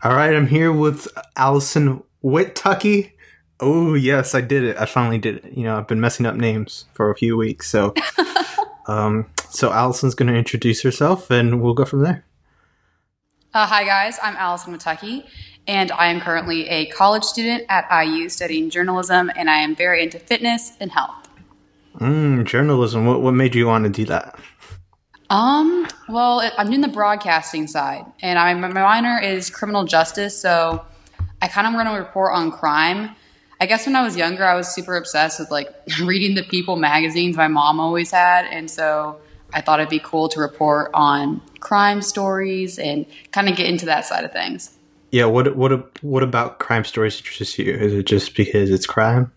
All right, I'm here with Allison Whittucky. Oh yes, I did it. I finally did it. You know, I've been messing up names for a few weeks, so um, so Allison's going to introduce herself, and we'll go from there. Uh, hi guys, I'm Allison Whittucky, and I am currently a college student at IU studying journalism, and I am very into fitness and health. Mm, journalism. What what made you want to do that? Um, well, I'm doing the broadcasting side, and I, my minor is criminal justice, so I kind of run a report on crime. I guess when I was younger, I was super obsessed with like reading the People magazines my mom always had, and so I thought it'd be cool to report on crime stories and kind of get into that side of things. Yeah. What what what about crime stories interests you? Is it just because it's crime?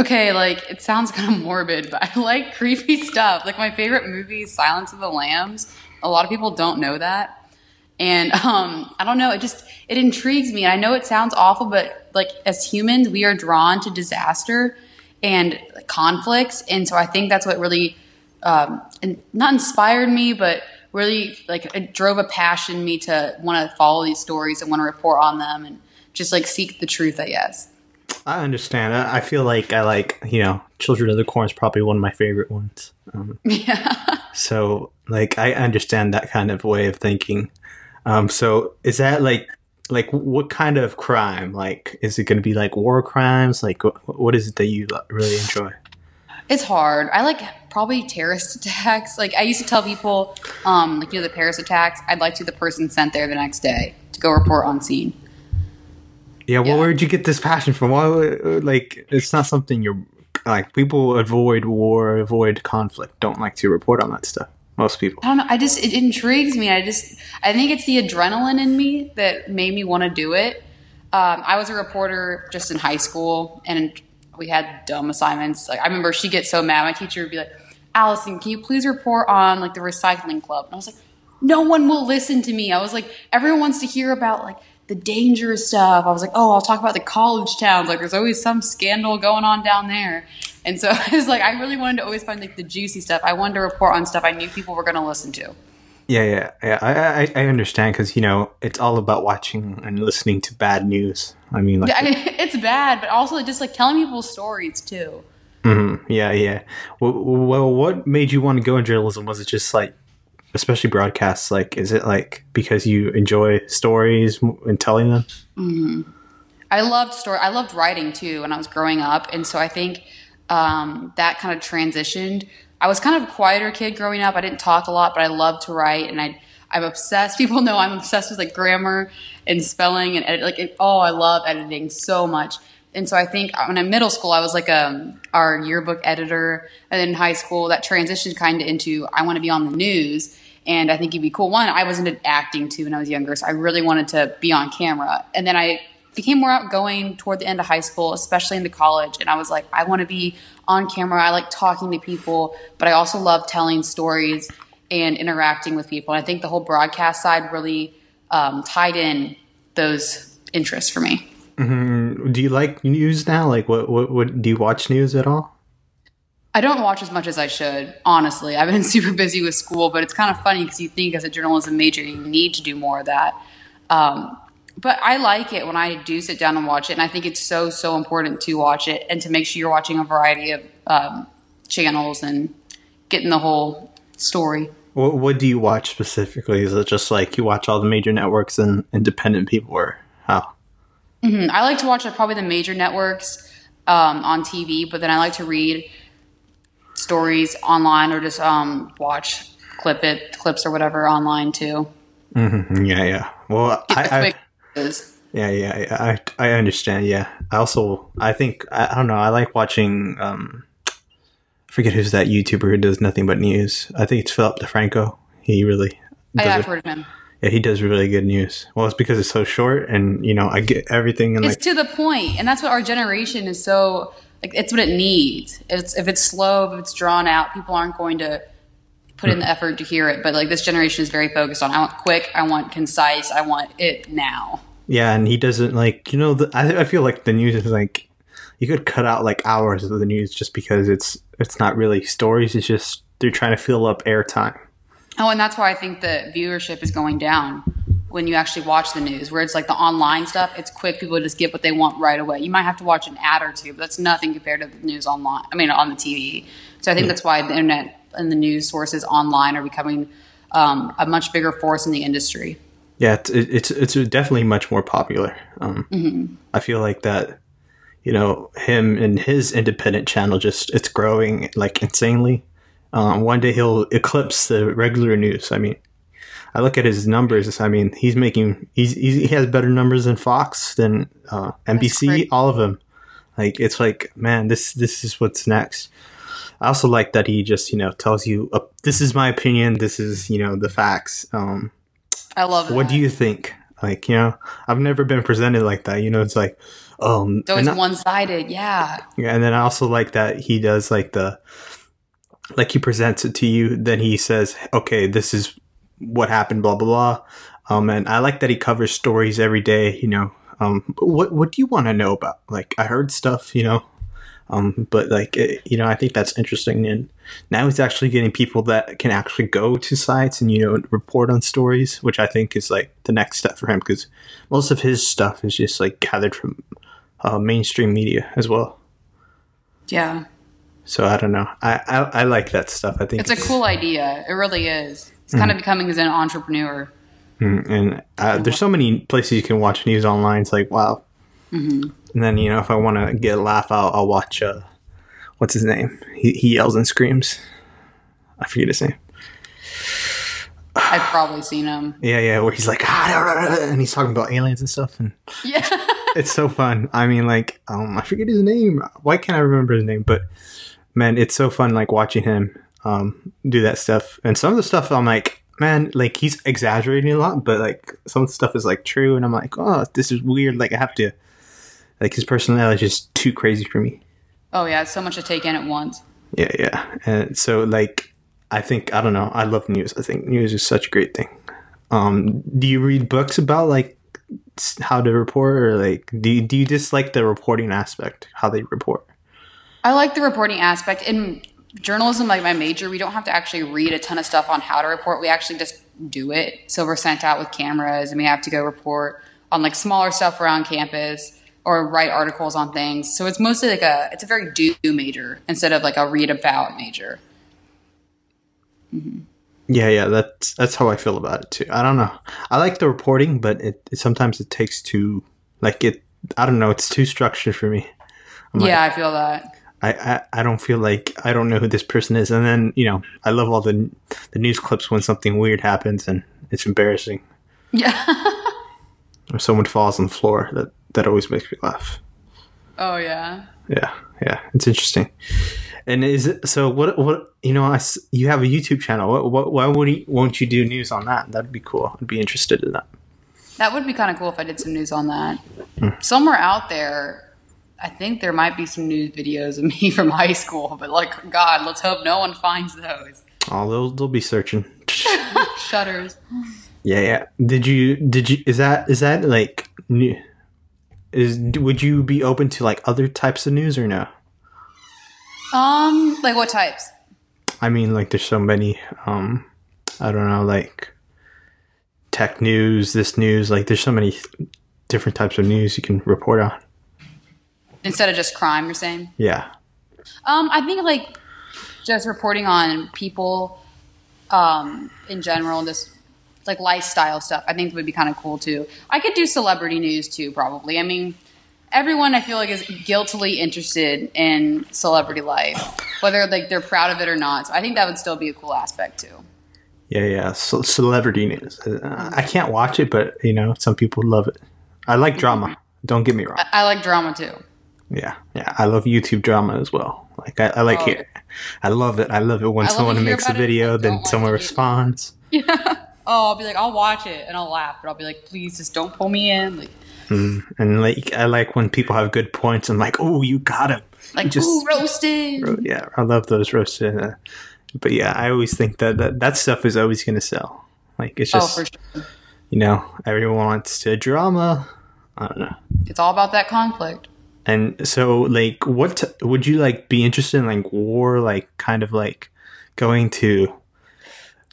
Okay, like it sounds kind of morbid, but I like creepy stuff. Like my favorite movie is Silence of the Lambs. A lot of people don't know that. And um, I don't know, it just it intrigues me. I know it sounds awful, but like as humans, we are drawn to disaster and conflicts, and so I think that's what really um, not inspired me, but really like it drove a passion me to want to follow these stories and want to report on them and just like seek the truth. I guess. I understand. I feel like I like you know, Children of the Corn is probably one of my favorite ones. Um, yeah. So like I understand that kind of way of thinking. Um, so is that like like what kind of crime? Like is it going to be like war crimes? Like what is it that you really enjoy? It's hard. I like probably terrorist attacks. Like I used to tell people, um, like you know the Paris attacks. I'd like to be the person sent there the next day to go report on scene. Yeah, well, yeah. where'd you get this passion from? Why, like, it's not something you're like. People avoid war, avoid conflict, don't like to report on that stuff. Most people. I don't know. I just it intrigues me. I just I think it's the adrenaline in me that made me want to do it. Um, I was a reporter just in high school, and we had dumb assignments. Like I remember she gets so mad. My teacher would be like, "Allison, can you please report on like the recycling club?" And I was like, "No one will listen to me." I was like, "Everyone wants to hear about like." The dangerous stuff. I was like, oh, I'll talk about the college towns. Like, there's always some scandal going on down there. And so I was like, I really wanted to always find like the juicy stuff. I wanted to report on stuff I knew people were going to listen to. Yeah, yeah, yeah. I I, I understand because you know it's all about watching and listening to bad news. I mean, like it's bad, but also just like telling people stories too. Mm-hmm. Yeah, yeah. Well, well, what made you want to go in journalism? Was it just like especially broadcasts like is it like because you enjoy stories and telling them? Mm-hmm. i loved story i loved writing too when i was growing up and so i think um, that kind of transitioned. I was kind of a quieter kid growing up. I didn't talk a lot but i loved to write and i i'm obsessed. People know i'm obsessed with like grammar and spelling and edit, like it, oh i love editing so much and so I think when I'm middle school, I was like um, our yearbook editor, and in high school, that transitioned kind of into I want to be on the news, and I think it'd be cool. One, I was into acting too when I was younger, so I really wanted to be on camera, and then I became more outgoing toward the end of high school, especially into college, and I was like, I want to be on camera. I like talking to people, but I also love telling stories and interacting with people. And I think the whole broadcast side really um, tied in those interests for me. Mm-hmm. Do you like news now? Like, what, what, what, do you watch news at all? I don't watch as much as I should, honestly. I've been super busy with school, but it's kind of funny because you think as a journalism major, you need to do more of that. Um, but I like it when I do sit down and watch it, and I think it's so, so important to watch it and to make sure you're watching a variety of um, channels and getting the whole story. What, what do you watch specifically? Is it just like you watch all the major networks and independent people, or how? Mm-hmm. I like to watch probably the major networks um, on TV, but then I like to read stories online or just um, watch clip it clips or whatever online too. Mm-hmm. Yeah, yeah. Well, I, I yeah, yeah, yeah, I I understand. Yeah, I also I think I, I don't know. I like watching. Um, I forget who's that YouTuber who does nothing but news. I think it's Philip DeFranco. He really. I have heard of him yeah, he does really good news. Well, it's because it's so short, and you know, I get everything. And it's like, to the point, and that's what our generation is so like. It's what it needs. It's if it's slow, if it's drawn out, people aren't going to put in the hmm. effort to hear it. But like this generation is very focused on. I want quick. I want concise. I want it now. Yeah, and he doesn't like you know. The, I I feel like the news is like you could cut out like hours of the news just because it's it's not really stories. It's just they're trying to fill up airtime. Oh, and that's why I think the viewership is going down. when you actually watch the news. Where it's like the online stuff, it's quick. People just get what they want right away. You might have to watch an ad or two, but that's nothing compared to the news online. I mean, on the TV. So I think that's why the internet and the news sources online are becoming um, a much bigger force in the industry. Yeah, it's it's, it's definitely much more popular. Um, mm-hmm. I feel like that. You know, him and his independent channel just it's growing like insanely. Um, one day he'll eclipse the regular news. I mean, I look at his numbers. I mean, he's making he's, he has better numbers than Fox than uh, NBC, all of them. Like it's like, man, this this is what's next. I also like that he just you know tells you uh, this is my opinion. This is you know the facts. Um, I love. What do you think? Like you know, I've never been presented like that. You know, it's like um, so it's one sided. Yeah. Yeah, and then I also like that he does like the like he presents it to you. Then he says, okay, this is what happened, blah blah blah. Um, and I like that he covers stories every day. You know, um, what what do you want to know about? Like I heard stuff, you know, um, but like it, you know, I think that's interesting. And now he's actually getting people that can actually go to sites and you know report on stories, which I think is like the next step for him because most of his stuff is just like gathered from uh, mainstream media as well. Yeah. So I don't know. I, I, I like that stuff. I think it's, it's, a cool idea. It really is. It's kind mm-hmm. of becoming as an entrepreneur. Mm-hmm. And uh, there's so many places you can watch news online. It's like wow. Mm-hmm. And then you know if I want to get a laugh, I'll, I'll watch. Uh, what's his name? He, he yells and screams. I forget his name. I've probably seen him. Yeah, yeah, where he's like, ah, and he's talking about aliens and stuff, and yeah, it's so fun. I mean, like, um, I forget his name. Why can't I remember his name? But man, it's so fun like watching him um, do that stuff. And some of the stuff I'm like, man, like he's exaggerating a lot, but like some of the stuff is like true, and I'm like, oh, this is weird. Like I have to, like his personality is just too crazy for me. Oh yeah, it's so much to take in at once. Yeah, yeah, and so like I think I don't know. I love news. I think news is such a great thing. Um, do you read books about like how to report, or like do you, do you dislike the reporting aspect, how they report? I like the reporting aspect. In journalism, like my major, we don't have to actually read a ton of stuff on how to report. We actually just do it. So we're sent out with cameras and we have to go report on like smaller stuff around campus or write articles on things. So it's mostly like a it's a very do major instead of like a read about major. Mm-hmm. Yeah, yeah, that's that's how I feel about it too. I don't know. I like the reporting, but it, it sometimes it takes too like it. I don't know. It's too structured for me. I'm yeah, like, I feel that. I, I, I don't feel like I don't know who this person is. And then, you know, I love all the the news clips when something weird happens and it's embarrassing. Yeah. or someone falls on the floor. That that always makes me laugh. Oh yeah. Yeah, yeah. It's interesting. And is it so? What what you know? I you have a YouTube channel. What, what why would you, won't you do news on that? That'd be cool. I'd be interested in that. That would be kind of cool if I did some news on that. Mm. Somewhere out there, I think there might be some news videos of me from high school, but like God, let's hope no one finds those. Oh, they'll they'll be searching. Shutters. Yeah, yeah. Did you did you is that is that like new? Is would you be open to like other types of news or no? Um, like what types? I mean, like there's so many. Um, I don't know, like tech news, this news. Like there's so many different types of news you can report on instead of just crime. You're saying? Yeah. Um, I think like just reporting on people um, in general just like lifestyle stuff. I think would be kind of cool too. I could do celebrity news too, probably. I mean, everyone I feel like is guiltily interested in celebrity life, whether like they're proud of it or not. So I think that would still be a cool aspect too. Yeah, yeah, so, celebrity news. Uh, I can't watch it, but you know, some people love it. I like drama. Don't get me wrong. I, I like drama too. Yeah, yeah. I love YouTube drama as well. Like I, I like oh. it. I love it. I love it when someone makes a video, then someone responds. Yeah. Oh, I'll be like, I'll watch it and I'll laugh, but I'll be like, please just don't pull me in. Like. Mm. And like I like when people have good points. I'm like, oh, you got him. Like, just ooh, roasted. Ro- yeah, I love those roasted. Uh, but yeah, I always think that that, that stuff is always going to sell. Like it's oh, just, oh, sure. you know, everyone wants to drama. I don't know. It's all about that conflict. And so, like, what t- would you like be interested in, like war, like kind of like going to,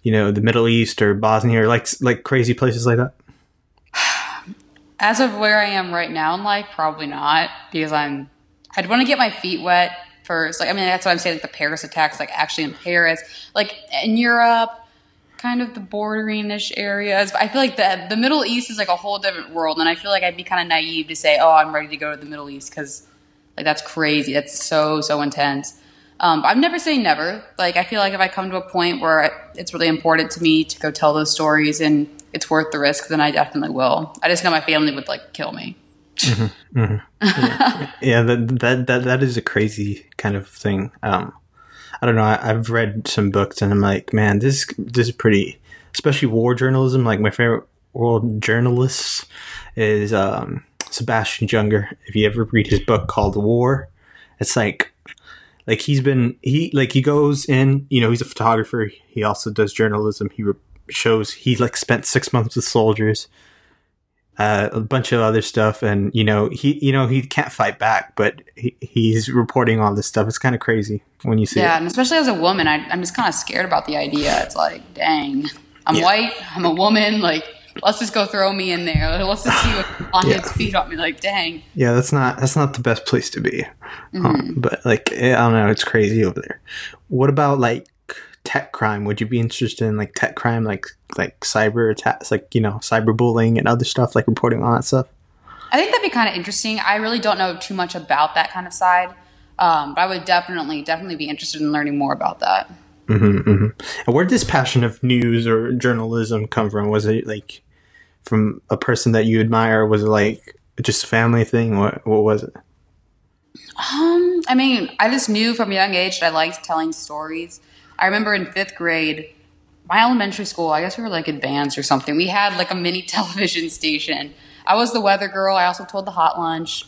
you know, the Middle East or Bosnia or like like crazy places like that? As of where I am right now in life, probably not because I'm. I'd want to get my feet wet first. Like I mean, that's what I'm saying. Like the Paris attacks, like actually in Paris, like in Europe, kind of the bordering-ish areas. But I feel like the the Middle East is like a whole different world, and I feel like I'd be kind of naive to say, "Oh, I'm ready to go to the Middle East," because like that's crazy. That's so so intense. Um, I'm never saying never. Like I feel like if I come to a point where it's really important to me to go tell those stories and it's worth the risk, then I definitely will. I just know my family would like kill me. Mm-hmm, mm-hmm. Yeah, yeah that, that that that is a crazy kind of thing. Um, I don't know. I, have read some books and I'm like, man, this this is pretty, especially war journalism. Like my favorite world journalist is um, Sebastian Junger. If you ever read his book called War, it's like like he's been he like he goes in you know he's a photographer he also does journalism he re- shows he like spent six months with soldiers uh, a bunch of other stuff and you know he you know he can't fight back but he, he's reporting all this stuff it's kind of crazy when you see yeah it. and especially as a woman I, i'm just kind of scared about the idea it's like dang i'm yeah. white i'm a woman like let's just go throw me in there. Let's just see what on yeah. his feet on me. Like, dang. Yeah, that's not that's not the best place to be. Um, mm-hmm. Um, but like, I don't know, it's crazy over there. What about like tech crime? Would you be interested in like tech crime, like like cyber attacks, like you know, cyberbullying and other stuff, like reporting on that stuff? I think that'd be kind of interesting. I really don't know too much about that kind of side, um, but I would definitely definitely be interested in learning more about that. Mm-hmm, mm-hmm. And where did this passion of news or journalism come from? Was it like from a person that you admire? Was it like just a family thing? What what was it? Um, I mean, I just knew from a young age that I liked telling stories. I remember in fifth grade, my elementary school, I guess we were like advanced or something. We had like a mini television station. I was the weather girl. I also told the hot lunch,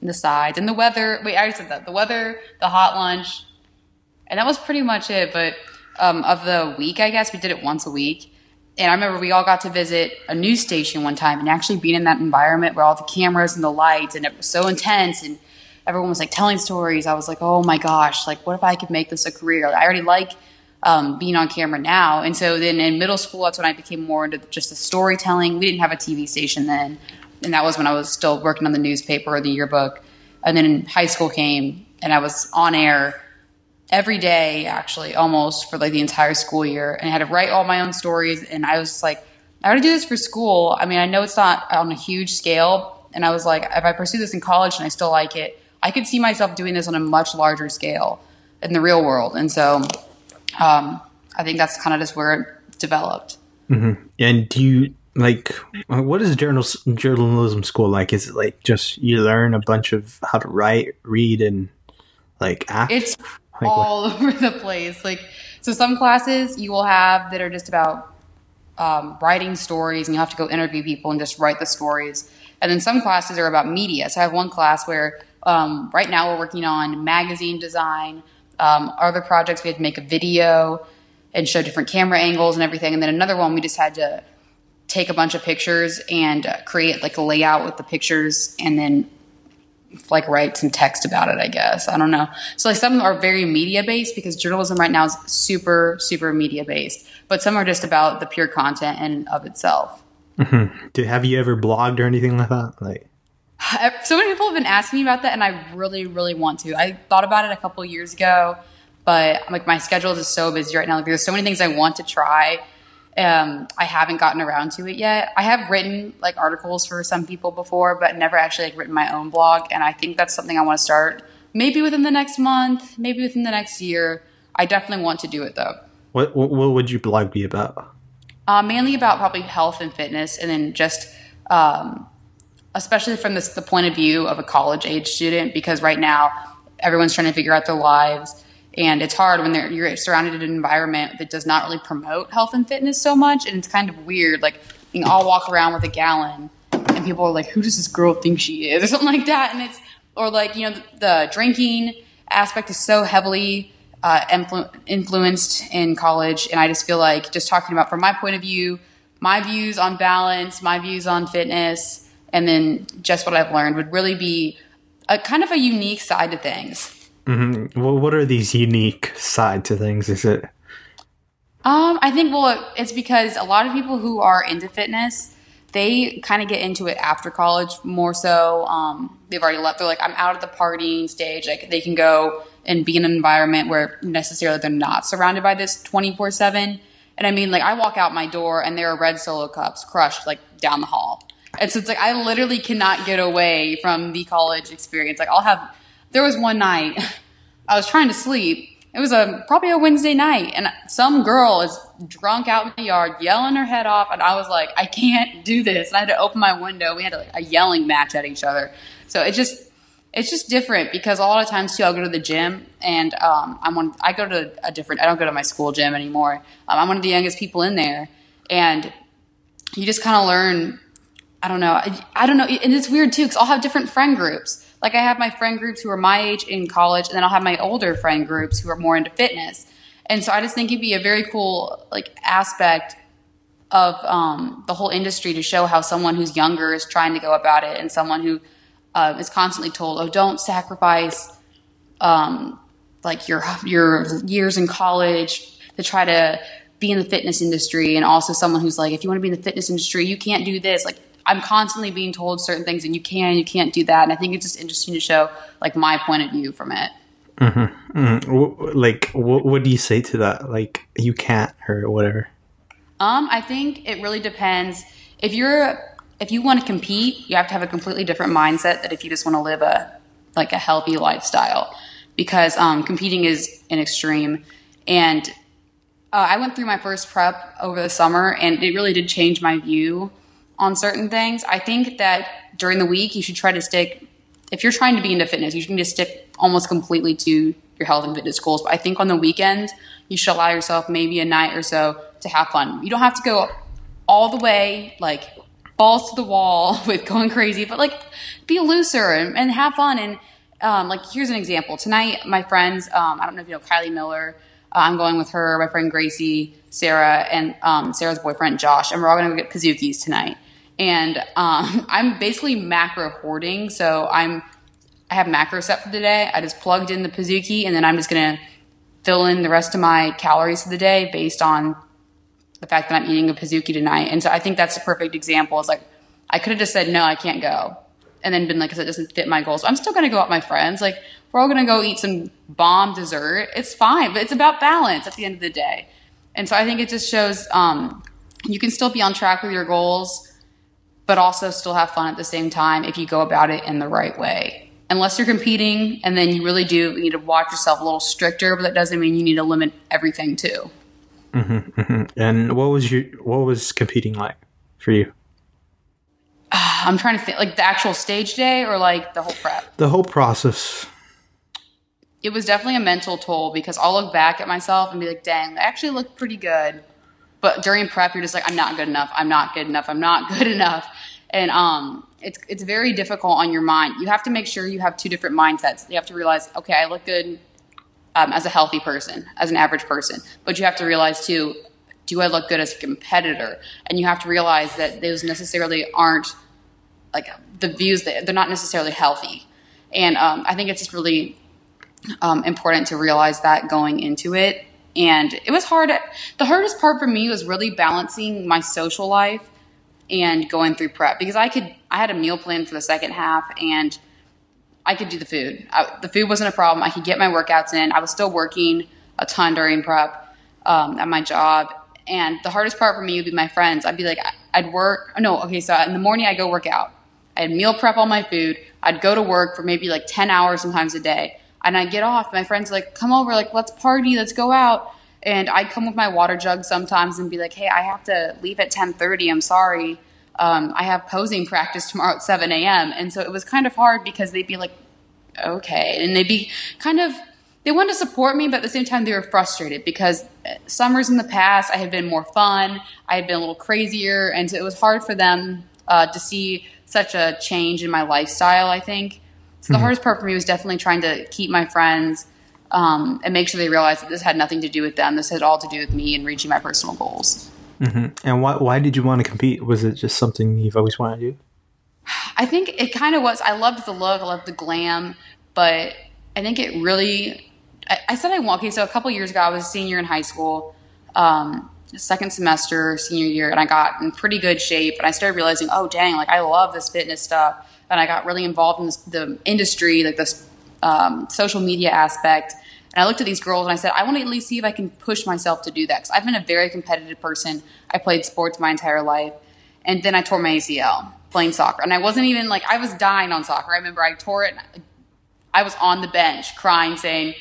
and the sides, and the weather. Wait, I said that. The weather, the hot lunch, and that was pretty much it. But um, of the week, I guess we did it once a week. And I remember we all got to visit a news station one time and actually being in that environment where all the cameras and the lights and it was so intense and everyone was like telling stories. I was like, oh my gosh, like what if I could make this a career? I already like um, being on camera now. And so then in middle school, that's when I became more into just the storytelling. We didn't have a TV station then. And that was when I was still working on the newspaper or the yearbook. And then high school came and I was on air every day actually almost for like the entire school year and I had to write all my own stories and I was like I got to do this for school. I mean, I know it's not on a huge scale and I was like if I pursue this in college and I still like it, I could see myself doing this on a much larger scale in the real world. And so um, I think that's kind of just where it developed. Mm-hmm. And do you like what is journal journalism school like? Is it like just you learn a bunch of how to write, read, and like act? It's like all what? over the place. Like, so some classes you will have that are just about um, writing stories, and you have to go interview people and just write the stories. And then some classes are about media. So I have one class where um, right now we're working on magazine design. Um, other projects we had to make a video and show different camera angles and everything. And then another one we just had to take a bunch of pictures and uh, create like a layout with the pictures and then like write some text about it, I guess. I don't know. So like some are very media based because journalism right now is super, super media based, but some are just about the pure content and of itself. Mm-hmm. Have you ever blogged or anything like that? Like, so many people have been asking me about that, and I really, really want to. I thought about it a couple years ago, but like my schedule is so busy right now. Like, there's so many things I want to try, um, I haven't gotten around to it yet. I have written like articles for some people before, but never actually like written my own blog. And I think that's something I want to start maybe within the next month, maybe within the next year. I definitely want to do it though. What what, what would your blog be about? Uh, mainly about probably health and fitness, and then just um, especially from this, the point of view of a college age student, because right now everyone's trying to figure out their lives and it's hard when you're surrounded in an environment that does not really promote health and fitness so much and it's kind of weird like you know, i'll walk around with a gallon and people are like who does this girl think she is? Or something like that and it's or like you know the, the drinking aspect is so heavily uh, influ- influenced in college and i just feel like just talking about from my point of view my views on balance my views on fitness and then just what i've learned would really be a kind of a unique side to things Mm-hmm. Well, what are these unique side to things? Is it? Um, I think well, it's because a lot of people who are into fitness, they kind of get into it after college more so. Um, they've already left. They're like, I'm out of the partying stage. Like they can go and be in an environment where necessarily they're not surrounded by this 24 seven. And I mean, like I walk out my door and there are red solo cups crushed like down the hall. And so it's like I literally cannot get away from the college experience. Like I'll have. There was one night I was trying to sleep it was a probably a Wednesday night, and some girl is drunk out in the yard, yelling her head off, and I was like, I can't do this. And I had to open my window. We had a, a yelling match at each other. So it just it's just different because a lot of times too, I'll go to the gym and um, I'm one. I go to a different. I don't go to my school gym anymore. Um, I'm one of the youngest people in there, and you just kind of learn. I don't know. I, I don't know, and it's weird too because I'll have different friend groups. Like I have my friend groups who are my age in college, and then I'll have my older friend groups who are more into fitness. And so I just think it'd be a very cool like aspect of um, the whole industry to show how someone who's younger is trying to go about it, and someone who uh, is constantly told, "Oh, don't sacrifice um, like your your years in college to try to be in the fitness industry," and also someone who's like, "If you want to be in the fitness industry, you can't do this." Like I'm constantly being told certain things, and you can, you can't do that. And I think it's just interesting to show like my point of view from it. Mm-hmm. Mm-hmm. Like, what, what do you say to that? Like, you can't or whatever. Um, I think it really depends. If you're if you want to compete, you have to have a completely different mindset that if you just want to live a like a healthy lifestyle, because um, competing is an extreme. And uh, I went through my first prep over the summer, and it really did change my view on certain things. I think that during the week, you should try to stick, if you're trying to be into fitness, you should just stick almost completely to your health and fitness goals. But I think on the weekend, you should allow yourself maybe a night or so to have fun. You don't have to go all the way, like balls to the wall with going crazy, but like be looser and, and have fun. And um, like, here's an example. Tonight, my friends, um, I don't know if you know Kylie Miller, uh, I'm going with her, my friend Gracie, Sarah, and um, Sarah's boyfriend Josh, and we're all going to go get Pizookies tonight and um, I'm basically macro hoarding. So I'm I have macro set for the day. I just plugged in the Pizookie, and then I'm just gonna fill in the rest of my calories for the day based on the fact that I'm eating a Pizookie tonight. And so I think that's a perfect example. It's like I could have just said no, I can't go, and then been like, because it doesn't fit my goals. I'm still gonna go out with my friends. Like we're all gonna go eat some bomb dessert. It's fine, but it's about balance at the end of the day. And so I think it just shows um, you can still be on track with your goals but also still have fun at the same time if you go about it in the right way. Unless you're competing, and then you really do need to watch yourself a little stricter, but that doesn't mean you need to limit everything too. Mm-hmm, mm-hmm. And what was your what was competing like for you? I'm trying to think, like the actual stage day or like the whole prep. The whole process. It was definitely a mental toll because I'll look back at myself and be like, "Dang, I actually looked pretty good." But during prep, you're just like, I'm not good enough. I'm not good enough. I'm not good enough. And um, it's it's very difficult on your mind. You have to make sure you have two different mindsets. You have to realize, okay, I look good um, as a healthy person, as an average person. But you have to realize too, do I look good as a competitor? And you have to realize that those necessarily aren't like the views that they're not necessarily healthy. And um, I think it's just really um, important to realize that going into it and it was hard. The hardest part for me was really balancing my social life and going through prep because I could, I had a meal plan for the second half and I could do the food. I, the food wasn't a problem. I could get my workouts in. I was still working a ton during prep um, at my job. And the hardest part for me would be my friends. I'd be like, I'd work. No, okay, so in the morning I go work out. I'd meal prep all my food. I'd go to work for maybe like 10 hours sometimes a day and I get off. My friends like, come over, like, let's party, let's go out. And I'd come with my water jug sometimes and be like, hey, I have to leave at 10:30. I'm sorry. Um, I have posing practice tomorrow at 7 a.m. And so it was kind of hard because they'd be like, okay, and they'd be kind of they wanted to support me, but at the same time they were frustrated because uh, summers in the past I had been more fun, I had been a little crazier, and so it was hard for them uh, to see such a change in my lifestyle. I think so the mm-hmm. hardest part for me was definitely trying to keep my friends um, and make sure they realize that this had nothing to do with them. This had all to do with me and reaching my personal goals. Mm-hmm. And why, why did you want to compete? Was it just something you've always wanted to do? I think it kind of was. I loved the look, I loved the glam, but I think it really. I, I said I want. Okay, so a couple years ago, I was a senior in high school, um, second semester senior year and I got in pretty good shape and I started realizing, oh dang, like I love this fitness stuff. And I got really involved in this, the industry, like this um, social media aspect. And I looked at these girls and I said, I want to at least see if I can push myself to do that. Because I've been a very competitive person. I played sports my entire life. And then I tore my ACL playing soccer. And I wasn't even like, I was dying on soccer. I remember I tore it. I was on the bench crying, saying,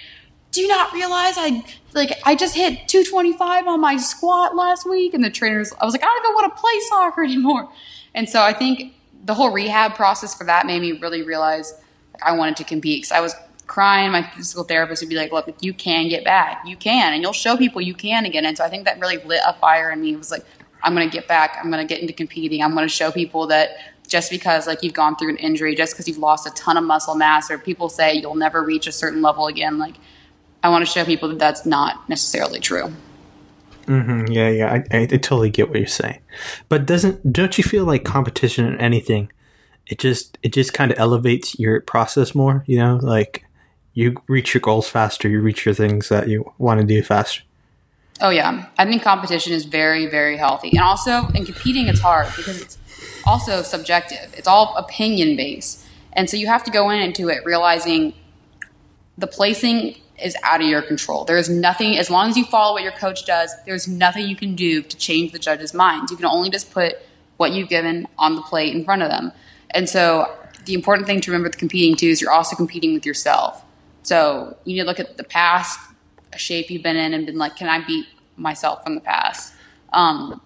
do you not realize I like I just hit 225 on my squat last week and the trainers I was like I don't even want to play soccer anymore. And so I think the whole rehab process for that made me really realize I wanted to compete cuz I was crying my physical therapist would be like look you can get back. You can and you'll show people you can again. And so I think that really lit a fire in me. It was like I'm going to get back. I'm going to get into competing. I'm going to show people that just because like you've gone through an injury, just because you've lost a ton of muscle mass or people say you'll never reach a certain level again like I want to show people that that's not necessarily true. Mm-hmm. Yeah, yeah, I, I, I, totally get what you're saying, but doesn't don't you feel like competition in anything? It just it just kind of elevates your process more. You know, like you reach your goals faster, you reach your things that you want to do faster. Oh yeah, I think competition is very very healthy, and also in competing it's hard because it's also subjective. It's all opinion based, and so you have to go in into it realizing the placing is out of your control. There is nothing, as long as you follow what your coach does, there's nothing you can do to change the judge's minds. You can only just put what you've given on the plate in front of them. And so the important thing to remember with competing too is you're also competing with yourself. So you need to look at the past shape you've been in and been like, can I beat myself from the past? Um,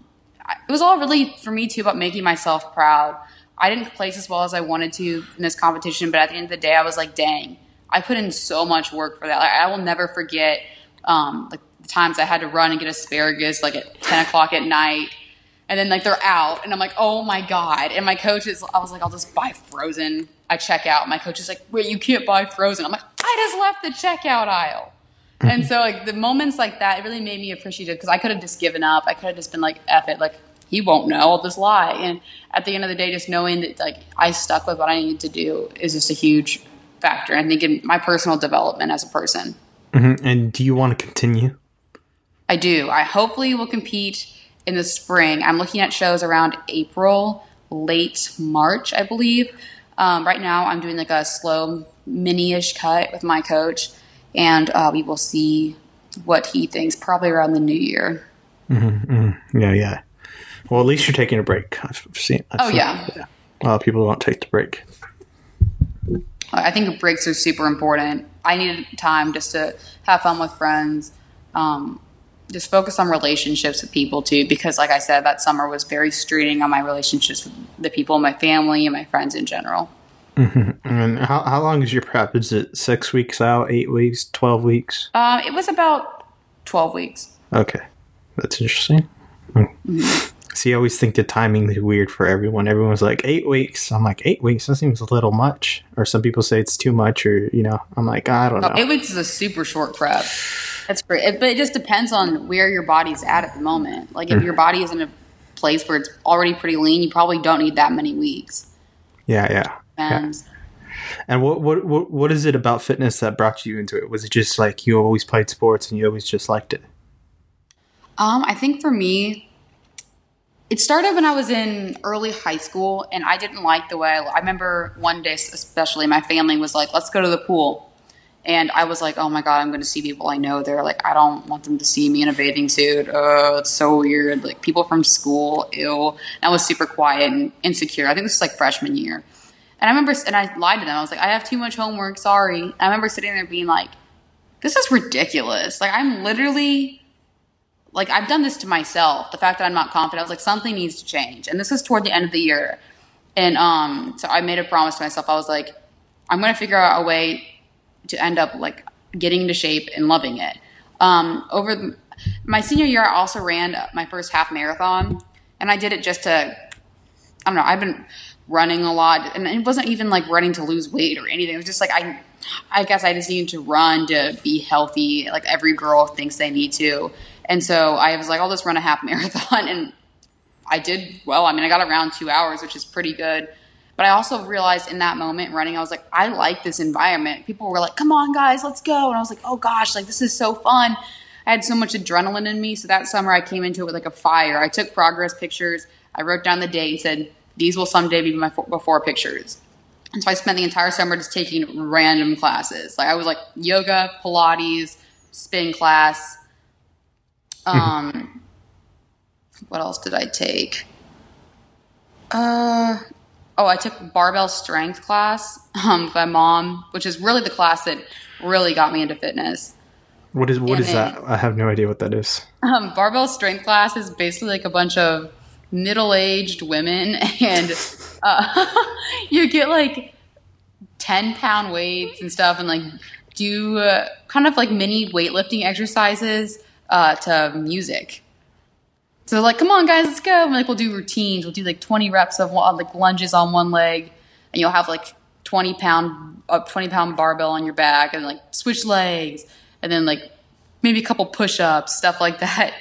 it was all really for me too about making myself proud. I didn't place as well as I wanted to in this competition, but at the end of the day, I was like, dang, I put in so much work for that. Like, I will never forget um, like the times I had to run and get asparagus like at 10 o'clock at night. And then like they're out and I'm like, oh my God. And my coach is, I was like, I'll just buy frozen. I check out. My coach is like, wait, you can't buy frozen. I'm like, I just left the checkout aisle. and so like the moments like that, it really made me appreciative because I could have just given up. I could have just been like, F it. Like he won't know. I'll just lie. And at the end of the day, just knowing that like I stuck with what I needed to do is just a huge factor. I think in my personal development as a person. Mm-hmm. And do you want to continue? I do. I hopefully will compete in the spring. I'm looking at shows around April, late March, I believe. Um, right now, I'm doing like a slow mini-ish cut with my coach, and uh, we will see what he thinks probably around the new year. Mm-hmm, mm-hmm. Yeah, yeah. Well, at least you're taking a break. I've seen. I've oh seen, yeah. yeah. A lot of people don't take the break. I think breaks are super important. I needed time just to have fun with friends, um, just focus on relationships with people too. Because, like I said, that summer was very straining on my relationships with the people in my family and my friends in general. Mm-hmm. And how, how long is your prep? Is it six weeks out, eight weeks, 12 weeks? Um, it was about 12 weeks. Okay. That's interesting. Mm-hmm. See, I always think the timing is weird for everyone. Everyone's like eight weeks. I'm like eight weeks. That seems a little much. Or some people say it's too much. Or you know, I'm like I don't know. eight weeks is a super short prep. That's great, it, but it just depends on where your body's at at the moment. Like if your body is in a place where it's already pretty lean, you probably don't need that many weeks. Yeah, yeah. And yeah. And what, what what what is it about fitness that brought you into it? Was it just like you always played sports and you always just liked it? Um, I think for me, it started when I was in early high school, and I didn't like the way I, I remember one day, especially, my family was like, let's go to the pool. And I was like, oh my God, I'm going to see people I know there. Like, I don't want them to see me in a bathing suit. Oh, it's so weird. Like, people from school, ew. And I was super quiet and insecure. I think this was like freshman year. And I remember, and I lied to them. I was like, I have too much homework. Sorry. And I remember sitting there being like, this is ridiculous. Like, I'm literally like I've done this to myself. The fact that I'm not confident, I was like, something needs to change. And this is toward the end of the year. And um, so I made a promise to myself. I was like, I'm going to figure out a way to end up like getting into shape and loving it. Um, over the, my senior year, I also ran my first half marathon, and I did it just to, I don't know, I've been running a lot, and it wasn't even like running to lose weight or anything. It was just like I, I guess I just needed to run to be healthy, like every girl thinks they need to. And so I was like, I'll just run a half marathon. And I did well. I mean, I got around two hours, which is pretty good. But I also realized in that moment running, I was like, I like this environment. People were like, come on, guys, let's go. And I was like, oh gosh, like this is so fun. I had so much adrenaline in me. So that summer I came into it with like a fire. I took progress pictures. I wrote down the date and said, these will someday be my before pictures. And so I spent the entire summer just taking random classes. Like I was like yoga, Pilates, spin class. Um, what else did I take? Uh, oh, I took barbell strength class um, with my mom, which is really the class that really got me into fitness. What is what and is that? I have no idea what that is. Um, barbell strength class is basically like a bunch of middle-aged women, and uh, you get like ten pound weights and stuff, and like do uh, kind of like mini weightlifting exercises uh, to music. So like, come on, guys, let's go. And like, we'll do routines. We'll do like 20 reps of like lunges on one leg, and you'll have like 20 pound, a 20 pound barbell on your back, and like switch legs, and then like maybe a couple push ups, stuff like that.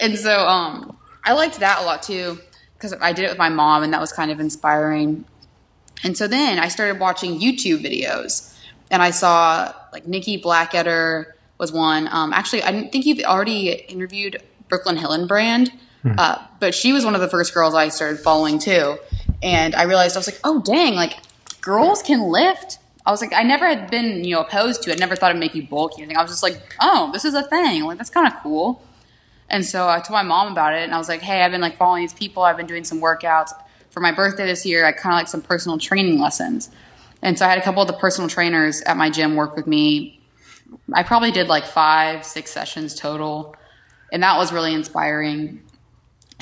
And so, um, I liked that a lot too because I did it with my mom, and that was kind of inspiring. And so then I started watching YouTube videos, and I saw like Nikki Blackketter was one. Um, actually, I think you've already interviewed Brooklyn Hillenbrand. Mm. Uh, but she was one of the first girls I started following too. And I realized I was like, oh dang, like girls can lift. I was like, I never had been, you know, opposed to it. I never thought it'd make you bulky. or anything. I was just like, oh, this is a thing. Like that's kind of cool. And so I told my mom about it, and I was like, hey, I've been like following these people. I've been doing some workouts for my birthday this year. I kind of like some personal training lessons. And so I had a couple of the personal trainers at my gym work with me. I probably did like five, six sessions total and that was really inspiring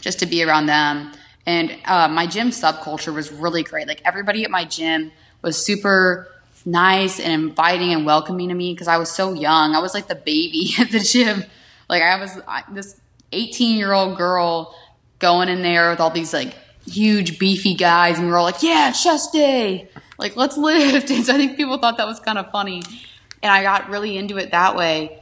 just to be around them. And uh, my gym subculture was really great. Like everybody at my gym was super nice and inviting and welcoming to me because I was so young. I was like the baby at the gym. Like I was I, this 18 year old girl going in there with all these like huge beefy guys, and we were all like, "Yeah, chest day! Like let's lift." And so I think people thought that was kind of funny, and I got really into it that way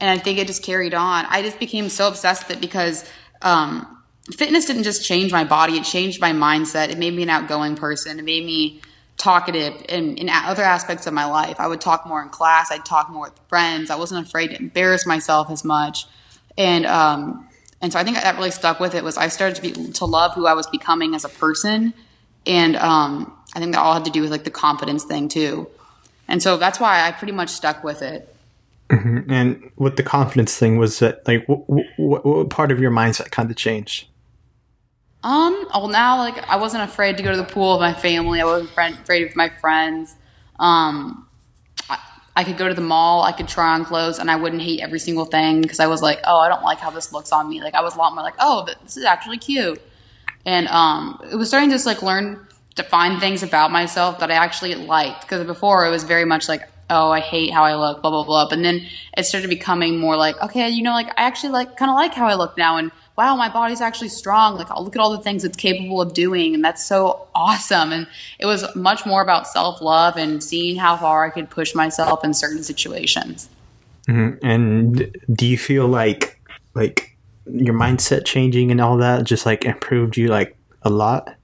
and I think it just carried on. I just became so obsessed with it because um, fitness didn't just change my body; it changed my mindset. It made me an outgoing person. It made me talkative in, in other aspects of my life. I would talk more in class. I'd talk more with friends. I wasn't afraid to embarrass myself as much, and um, and so I think that really stuck with it. Was I started to be to love who I was becoming as a person, and um, I think that all had to do with like the confidence thing too. And so that's why I pretty much stuck with it. Mm-hmm. And with the confidence thing, was that like what, part of your mindset kind of changed? Um. Well, now like I wasn't afraid to go to the pool with my family. I wasn't afraid of my friends. Um. I, I could go to the mall. I could try on clothes, and I wouldn't hate every single thing because I was like, oh, I don't like how this looks on me. Like I was a lot more like, oh, this is actually cute. And um, it was starting to just like learn to find things about myself that I actually liked because before it was very much like oh, I hate how I look, blah, blah, blah. But then it started becoming more like, okay, you know, like I actually like kind of like how I look now. And wow, my body's actually strong. Like I'll look at all the things it's capable of doing. And that's so awesome. And it was much more about self love and seeing how far I could push myself in certain situations. Mm-hmm. And do you feel like, like, your mindset changing and all that just like improved you like a lot?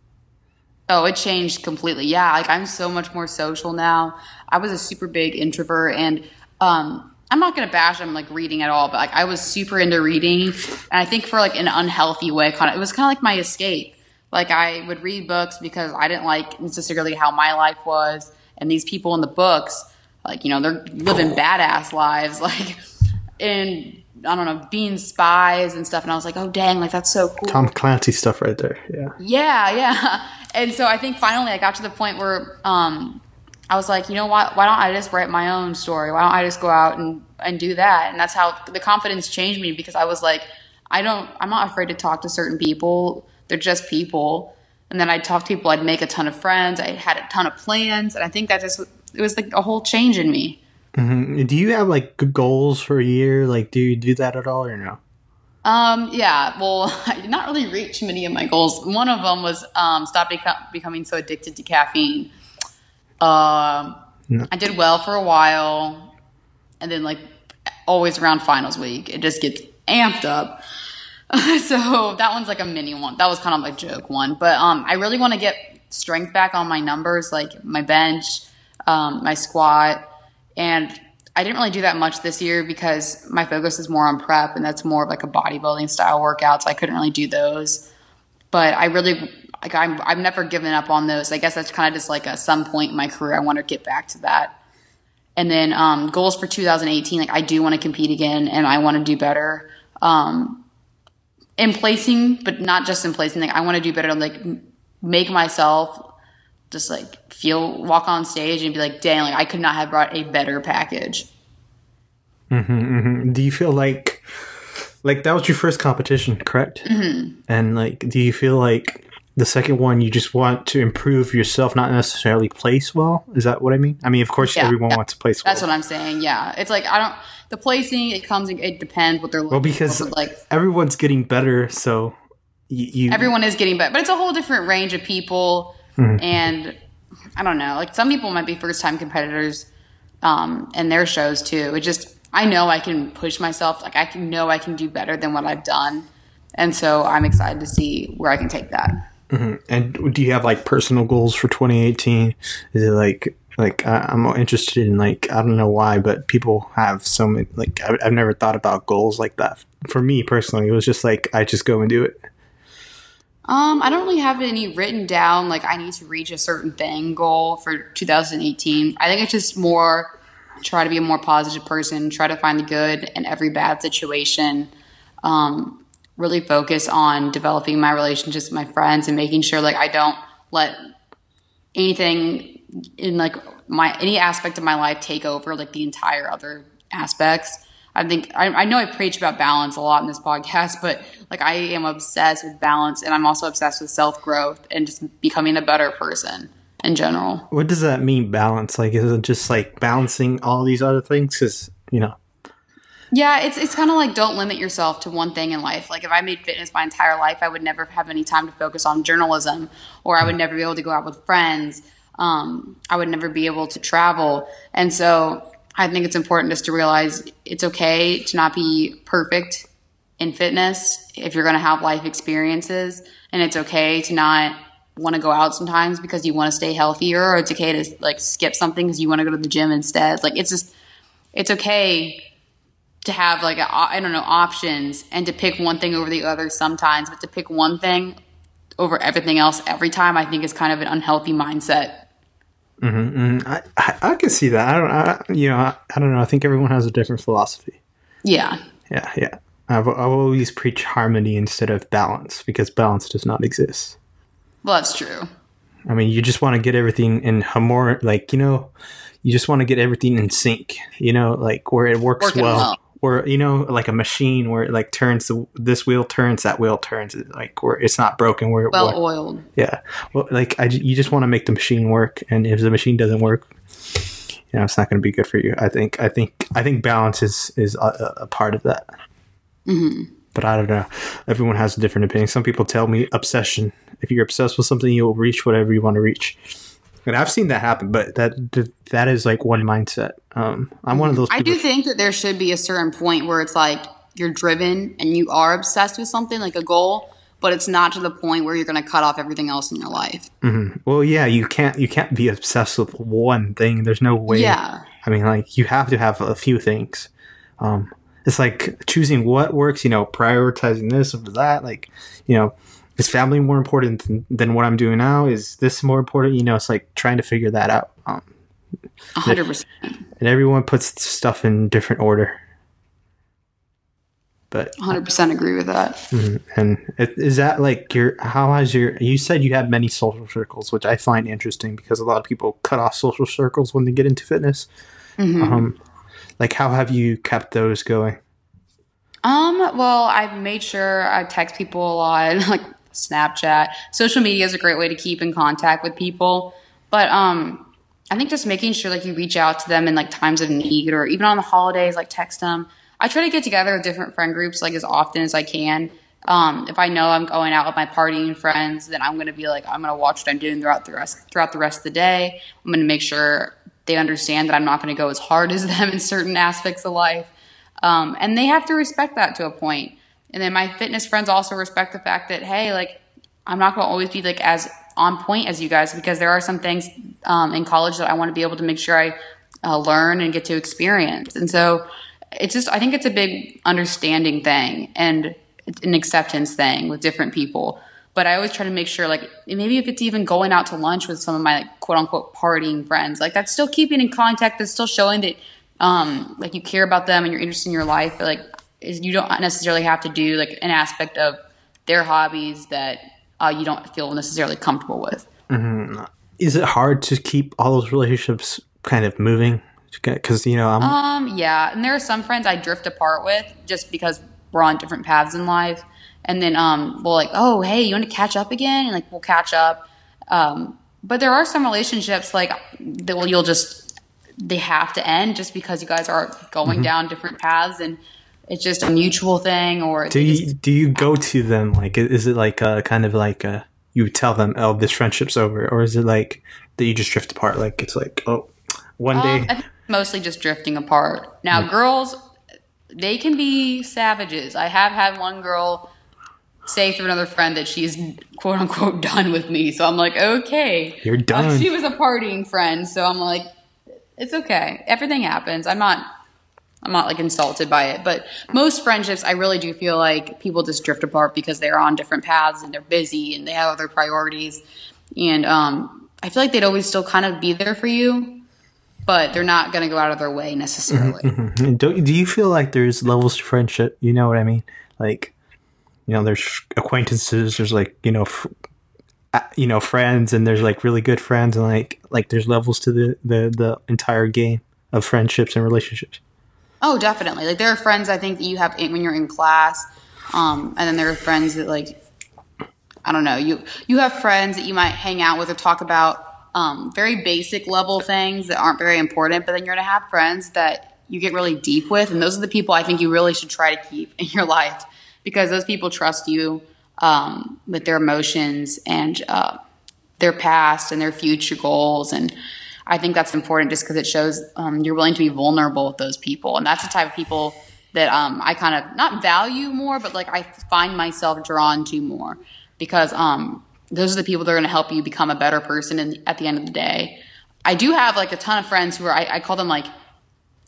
Oh, it changed completely. Yeah, like I'm so much more social now. I was a super big introvert and um I'm not gonna bash I'm like reading at all, but like I was super into reading and I think for like an unhealthy way kind of it was kind of like my escape. Like I would read books because I didn't like necessarily how my life was and these people in the books, like, you know, they're living badass lives, like and I don't know, being spies and stuff. And I was like, oh, dang, like that's so cool. Tom Clancy stuff right there. Yeah. Yeah, yeah. And so I think finally I got to the point where um, I was like, you know what? Why don't I just write my own story? Why don't I just go out and, and do that? And that's how the confidence changed me because I was like, I don't, I'm not afraid to talk to certain people. They're just people. And then I'd talk to people, I'd make a ton of friends. I had a ton of plans. And I think that just, it was like a whole change in me. Mm-hmm. Do you have like good goals for a year? Like, do you do that at all or no? Um, yeah, well, I did not really reach many of my goals. One of them was um, stop beca- becoming so addicted to caffeine. Um, no. I did well for a while, and then like always around finals week, it just gets amped up. so that one's like a mini one. That was kind of like a joke one, but um, I really want to get strength back on my numbers, like my bench, um, my squat, and I didn't really do that much this year because my focus is more on prep and that's more of like a bodybuilding style workout. So I couldn't really do those. But I really like I'm I've never given up on those. I guess that's kind of just like at some point in my career I want to get back to that. And then um, goals for 2018, like I do want to compete again and I want to do better. Um, in placing, but not just in placing. Like I want to do better. Like make myself just like feel walk on stage and be like, dang, like I could not have brought a better package. Mm-hmm, mm-hmm. Do you feel like like that was your first competition, correct? Mm-hmm. And like, do you feel like the second one you just want to improve yourself, not necessarily place well? Is that what I mean? I mean, of course, yeah, everyone yeah. wants to place well. That's what I'm saying. Yeah, it's like I don't the placing. It comes. It depends what they're well because like everyone's getting better, so you, you everyone is getting better, but it's a whole different range of people, mm-hmm. and I don't know. Like some people might be first time competitors um, in their shows too. It just I know I can push myself. Like I can know I can do better than what I've done, and so I'm excited to see where I can take that. Mm-hmm. And do you have like personal goals for 2018? Is it like like I'm interested in like I don't know why, but people have so many like I've never thought about goals like that. For me personally, it was just like I just go and do it. Um, I don't really have any written down like I need to reach a certain thing goal for 2018. I think it's just more try to be a more positive person, try to find the good in every bad situation. Um, really focus on developing my relationships with my friends and making sure like I don't let anything in like my any aspect of my life take over like the entire other aspects. I think I, I, know I preach about balance a lot in this podcast, but like I am obsessed with balance, and I'm also obsessed with self growth and just becoming a better person in general. What does that mean, balance? Like, is it just like balancing all these other things? Because you know. Yeah, it's it's kind of like don't limit yourself to one thing in life. Like if I made fitness my entire life, I would never have any time to focus on journalism, or I would never be able to go out with friends. Um, I would never be able to travel, and so I think it's important just to realize it's okay to not be perfect in fitness if you're going to have life experiences, and it's okay to not want to go out sometimes because you want to stay healthier, or it's okay to like skip something because you want to go to the gym instead. Like it's just it's okay to have like I don't know options and to pick one thing over the other sometimes, but to pick one thing over everything else every time, I think is kind of an unhealthy mindset. Mm-hmm, mm-hmm. I, I, I can see that. I don't. I, you know. I, I don't know. I think everyone has a different philosophy. Yeah. Yeah. Yeah. I've, I've always preach harmony instead of balance because balance does not exist. Well, that's true. I mean, you just want to get everything in more like you know, you just want to get everything in sync. You know, like where it works well. well or you know like a machine where it like turns the, this wheel turns that wheel turns like where it's not broken where well oiled. Yeah. Well like I, you just want to make the machine work and if the machine doesn't work you know it's not going to be good for you. I think i think i think balance is is a, a part of that. Mm-hmm. but i don't know. Everyone has a different opinion. Some people tell me obsession. If you're obsessed with something you'll reach whatever you want to reach and I've seen that happen, but that that is like one mindset. Um, I'm one of those. I do think that there should be a certain point where it's like you're driven and you are obsessed with something, like a goal, but it's not to the point where you're going to cut off everything else in your life. Mm-hmm. Well, yeah, you can't you can't be obsessed with one thing. There's no way. Yeah. I mean, like you have to have a few things. Um, it's like choosing what works. You know, prioritizing this over that. Like, you know, is family more important than, than, what I'm doing now? Is this more important? You know, it's like trying to figure that out. Um, hundred percent. And everyone puts stuff in different order. But hundred percent agree with that. Mm-hmm. And is that like your? How has your? You said you had many social circles, which I find interesting because a lot of people cut off social circles when they get into fitness. Mm-hmm. Um, like how have you kept those going? Um, well, I've made sure I text people a lot. Like Snapchat. Social media is a great way to keep in contact with people. But um, I think just making sure like you reach out to them in like times of need or even on the holidays, like text them. I try to get together with different friend groups like as often as I can. Um, if I know I'm going out with my partying friends, then I'm to be like, I'm to watch what I'm doing throughout the rest throughout the rest of the day. I'm to make sure they understand that I'm not to go as hard as them in certain aspects of life, um, and they have to respect that to a point. And then my fitness friends also respect the fact that, hey, like, I'm not going to always be like as on point as you guys because there are some things um, in college that I want to be able to make sure I uh, learn and get to experience. And so it's just, I think it's a big understanding thing and an acceptance thing with different people. But I always try to make sure, like, maybe if it's even going out to lunch with some of my like, quote unquote partying friends, like that's still keeping in contact, that's still showing that, um, like you care about them and you're interested in your life. But like, is you don't necessarily have to do like an aspect of their hobbies that uh, you don't feel necessarily comfortable with. Mm-hmm. Is it hard to keep all those relationships kind of moving? Because you know, I'm um, yeah, and there are some friends I drift apart with just because we're on different paths in life, and then um, we'll like, oh, hey, you want to catch up again? And like, we'll catch up. Um, but there are some relationships like that. Well, you'll just they have to end just because you guys are going mm-hmm. down different paths and it's just a mutual thing or do you just, do you go to them? Like is it like a kind of like a you tell them oh this friendship's over or is it like that you just drift apart? Like it's like oh one um, day mostly just drifting apart. Now mm. girls they can be savages. I have had one girl say through another friend that she's quote unquote done with me. So i'm like okay. You're done uh, she was a partying friend so i'm like it's okay. Everything happens. I'm not I'm not like insulted by it, but most friendships, I really do feel like people just drift apart because they're on different paths and they're busy and they have other priorities. And um, I feel like they'd always still kind of be there for you, but they're not going to go out of their way necessarily. Mm-hmm, mm-hmm. Do, do you feel like there's levels to friendship? You know what I mean? Like, you know, there's acquaintances, there's like, you know, you know, friends, and there's like really good friends, and like, like there's levels to the the the entire game of friendships and relationships. Oh, definitely. Like there are friends I think that you have when you're in class, um, and then there are friends that like I don't know you you have friends that you might hang out with or talk about um, very basic level things that aren't very important, but then you're gonna have friends that you get really deep with, and those are the people I think you really should try to keep in your life because those people trust you um, with their emotions and uh, their past and their future goals and I think that's important just because it shows um, you're willing to be vulnerable with those people. And that's the type of people that um, I kind of not value more, but like I find myself drawn to more because um, those are the people that are going to help you become a better person in, at the end of the day. I do have like a ton of friends who are, I, I call them like,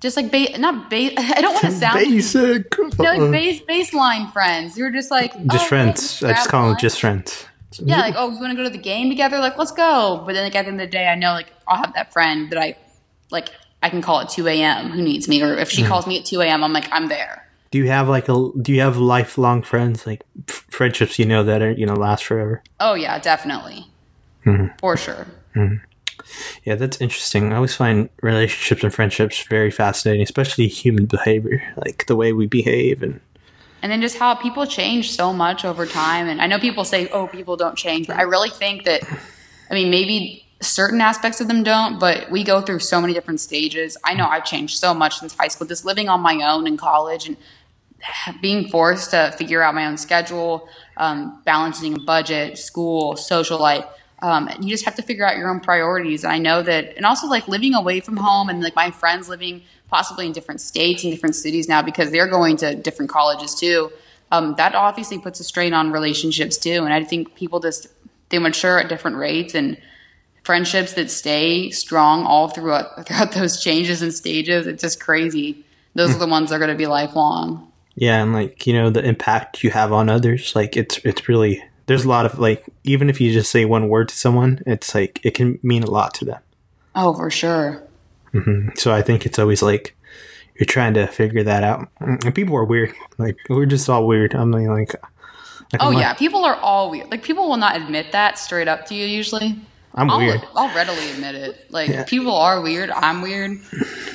just like ba- not base. I don't want to sound basic. No, like base baseline friends. You're just like just oh, friends. I just call them just friends. Yeah, like oh, you want to go to the game together? Like let's go. But then like at the end of the day, I know like I'll have that friend that I like. I can call at two a.m. who needs me, or if she mm. calls me at two a.m., I'm like I'm there. Do you have like a? Do you have lifelong friends, like f- friendships you know that are you know last forever? Oh yeah, definitely, mm-hmm. for sure. Mm-hmm. Yeah, that's interesting. I always find relationships and friendships very fascinating, especially human behavior, like the way we behave and and then just how people change so much over time. And I know people say, "Oh, people don't change," but I really think that, I mean, maybe certain aspects of them don't, but we go through so many different stages. I know I've changed so much since high school, just living on my own in college and being forced to figure out my own schedule, um, balancing a budget, school, social life. Um, you just have to figure out your own priorities. And I know that, and also like living away from home and like my friends living possibly in different states and different cities now because they're going to different colleges too. Um, that obviously puts a strain on relationships too. And I think people just they mature at different rates and friendships that stay strong all throughout throughout those changes and stages. It's just crazy. Those are the ones that are going to be lifelong. Yeah, and like you know the impact you have on others. Like it's it's really there's a lot of like even if you just say one word to someone, it's like it can mean a lot to them. Oh, for sure. Mm-hmm. So I think it's always like you're trying to figure that out. And people are weird. Like we're just all weird. I'm like, like, like oh I'm yeah, like, people are all weird. Like people will not admit that straight up to you usually. I'm I'll, weird. I'll readily admit it. Like yeah. people are weird. I'm weird,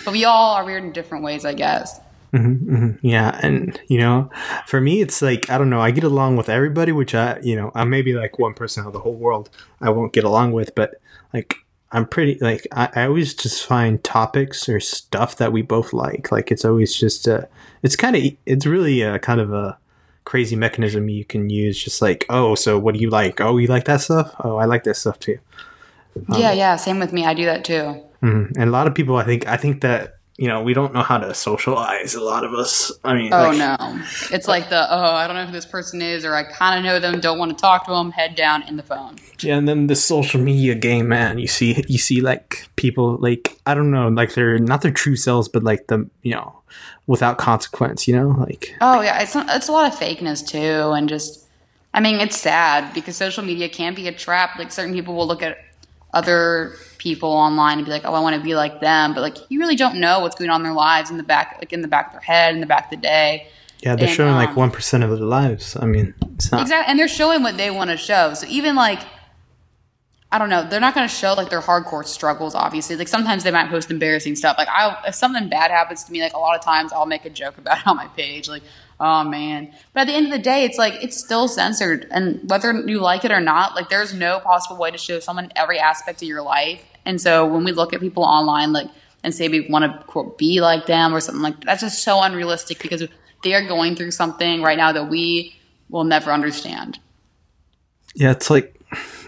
but we all are weird in different ways, I guess. Mm-hmm, mm-hmm. Yeah, and you know, for me, it's like I don't know. I get along with everybody, which I, you know, I may be like one person out of the whole world I won't get along with, but like I'm pretty like I, I, always just find topics or stuff that we both like. Like it's always just a, it's kind of it's really a kind of a crazy mechanism you can use. Just like oh, so what do you like? Oh, you like that stuff? Oh, I like that stuff too. Um, yeah, yeah, same with me. I do that too. Mm-hmm. And a lot of people, I think, I think that you know, we don't know how to socialize. A lot of us. I mean, oh like, no, it's like the oh, I don't know who this person is, or I kind of know them, don't want to talk to them. Head down in the phone. Yeah, and then the social media game, man. You see, you see, like people, like I don't know, like they're not their true selves, but like the you know, without consequence. You know, like oh yeah, it's it's a lot of fakeness too, and just I mean, it's sad because social media can be a trap. Like certain people will look at other people online and be like, oh, I want to be like them, but like you really don't know what's going on in their lives in the back, like in the back of their head, in the back of the day. Yeah, they're and, showing um, like one percent of their lives. I mean, it's not exactly, and they're showing what they want to show. So even like, I don't know, they're not going to show like their hardcore struggles. Obviously, like sometimes they might post embarrassing stuff. Like I, if something bad happens to me, like a lot of times I'll make a joke about it on my page. Like, oh man. But at the end of the day, it's like it's still censored, and whether you like it or not, like there's no possible way to show someone every aspect of your life. And so when we look at people online, like and say we want to quote be like them or something like that, that's just so unrealistic because they are going through something right now that we will never understand. Yeah, it's like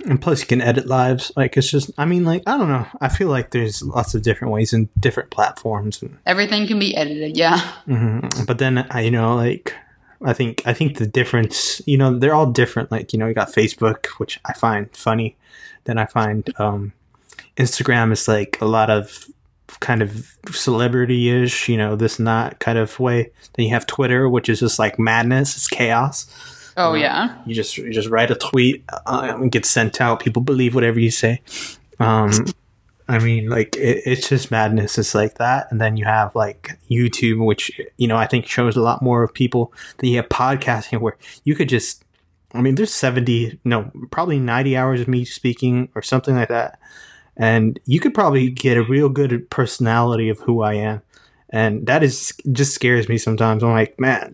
and plus you can edit lives. Like it's just i mean like i don't know. I feel like there's lots of different ways and different platforms and everything can be edited yeah. Mm-hmm. but then I you know like i think i think the difference you know they're all different. Like you know you got facebook which i find funny. Then i find um instagram is like a lot of kind of celebrity-ish you know this not kind of way. Then you have twitter which is just like madness. It's chaos Oh yeah. You just you just write a tweet, uh, and get sent out. People believe whatever you say. Um, I mean, like it, it's just madness. It's like that, and then you have like YouTube, which you know I think shows a lot more of people. Then you have podcasting, where you could just, I mean, there's seventy, no, probably ninety hours of me speaking or something like that, and you could probably get a real good personality of who I am and that is just scares me sometimes. I'm like, man,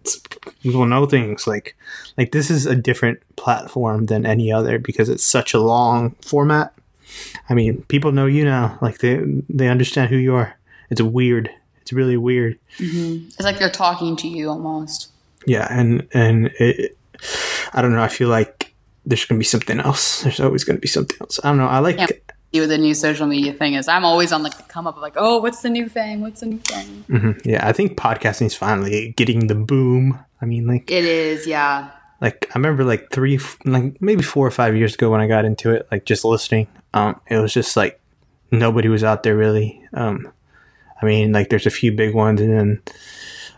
people know things like like this is a different platform than any other because it's such a long format. I mean, people know you now, like they they understand who you are. It's weird. It's really weird. Mm-hmm. It's like they're talking to you almost. Yeah, and and it, I don't know. I feel like there's gonna be something else. There's always gonna be something else. I don't know. I like. Yeah see what the new social media thing is. I'm always on like the come up of like, oh, what's the new thing? What's the new thing? Mm-hmm. Yeah, I think podcasting is finally getting the boom. I mean, like it is. Yeah. Like I remember, like three, like maybe four or five years ago when I got into it, like just listening. Um, it was just like nobody was out there really. Um, I mean, like there's a few big ones, and then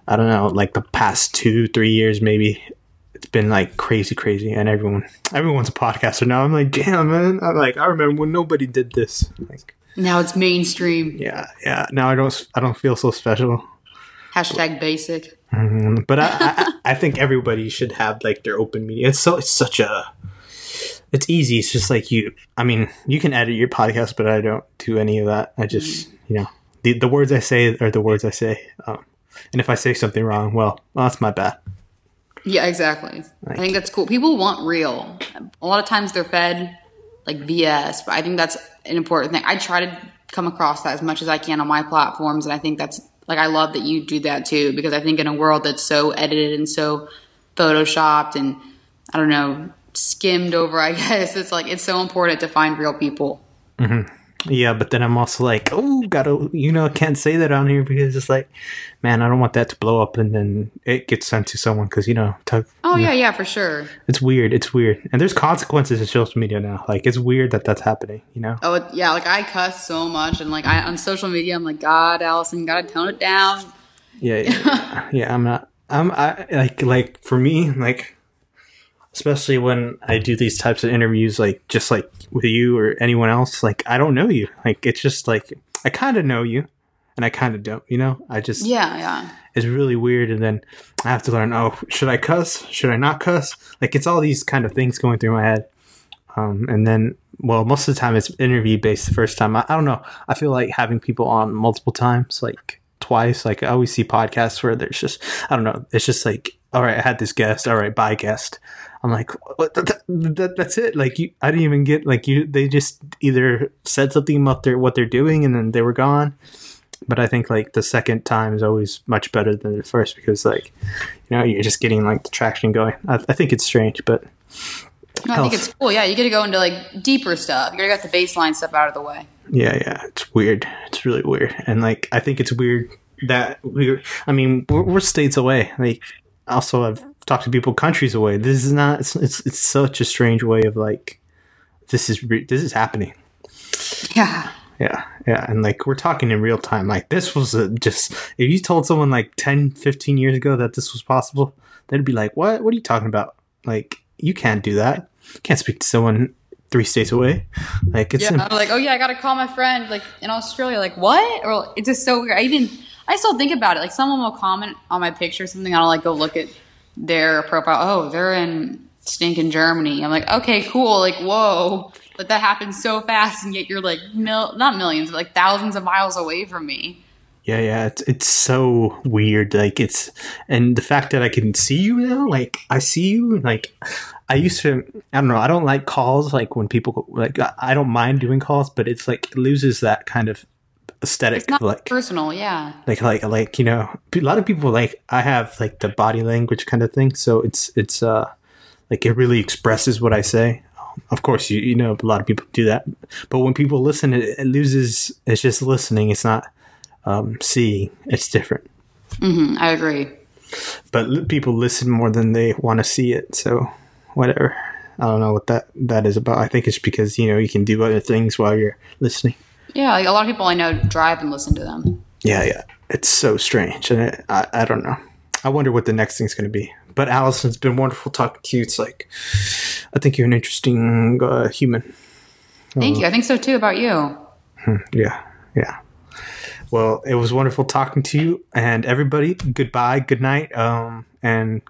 I don't know, like the past two, three years maybe it's been like crazy, crazy, and everyone everyone's a podcaster now. I'm like, damn, man. I'm like, I remember when nobody did this. Like now it's mainstream. Yeah, yeah. Now I don't I don't feel so special. Hashtag basic. Mm-hmm. But I, I, I think everybody should have like their open media. It's so it's such a it's easy. It's just like you. I mean, you can edit your podcast, but I don't do any of that. I just you know the the words I say are the words I say. Um, and if I say something wrong, well, well that's my bad. Yeah, exactly. Like, I think that's cool. People want real. A lot of times they're fed like VS, but I think that's an important thing. I try to come across that as much as I can on my platforms, and I think that's like I love that you do that too because I think in a world that's so edited and so photoshopped and I don't know skimmed over, I guess it's like it's so important to find real people. Mm-hmm. Yeah, but then I'm also like, oh, gotta, you know, I can't say that on here because it's like, man, I don't want that to blow up and then it gets sent to someone because you know. To, oh you yeah, know, yeah, for sure. It's weird. It's weird, and there's consequences to social media now. Like it's weird that that's happening. You know. Oh yeah, like I cuss so much, and like I on social media, I'm like, God, Allison, gotta tone it down. Yeah, yeah, yeah I'm not. I'm I like like for me like especially when I do these types of interviews, like just like with you or anyone else. Like I don't know you. Like it's just like I kind of know you, and I kind of don't. You know, I just yeah, yeah. It's really weird, and then I have to learn. Oh, should I cuss? Should I not cuss? Like it's all these kind of things going through my head. Um, and then, well, most of the time it's interview based. The first time, I, I don't know. I feel like having people on multiple times, like twice. Like I always see podcasts where there's just I don't know. It's just like all right, I had this guest. All right, bye guest. I'm like, that, that, that's it. Like, you, I didn't even get like you. They just either said something about their what they're doing, and then they were gone. But I think like the second time is always much better than the first because like, you know, you're just getting like the traction going. I, I think it's strange, but no, I think it's cool. Yeah, you get to go into like deeper stuff. You got to get the baseline stuff out of the way. Yeah, yeah, it's weird. It's really weird, and like I think it's weird that we. I mean, we're, we're states away. Like, also, I've talked to people countries away. This is not. It's it's, it's such a strange way of like. This is re- this is happening. Yeah. Yeah, yeah, and like we're talking in real time. Like this was a, just if you told someone like 10, 15 years ago that this was possible, they'd be like, "What? What are you talking about? Like you can't do that. You can't speak to someone three states away. Like it's yeah, I'm like, oh yeah, I gotta call my friend like in Australia. Like what? Or it's just so weird. I even I still think about it. Like someone will comment on my picture or something. I'll like go look at their profile. Oh, they're in stinking Germany. I'm like, okay, cool. Like whoa, but that happens so fast, and yet you're like mil not millions, but like thousands of miles away from me. Yeah, yeah, it's it's so weird. Like it's and the fact that I can see you now, like I see you, like I used to. I don't know. I don't like calls. Like when people like I don't mind doing calls, but it's like it loses that kind of aesthetic. like personal, yeah. Like like like you know, a lot of people like I have like the body language kind of thing. So it's it's uh like it really expresses what I say. Of course, you you know a lot of people do that, but when people listen, it, it loses. It's just listening. It's not um, seeing. It's different. Mm-hmm, I agree. But people listen more than they want to see it. So whatever. I don't know what that that is about. I think it's because you know you can do other things while you're listening. Yeah, like a lot of people I know drive and listen to them. Yeah, yeah. It's so strange, and it, I I don't know. I wonder what the next thing's going to be. But Allison, it's been wonderful talking to you. It's like I think you're an interesting uh, human. Thank uh, you. I think so too about you. Hmm, yeah, yeah. Well, it was wonderful talking to you and everybody. Goodbye, good night, um, and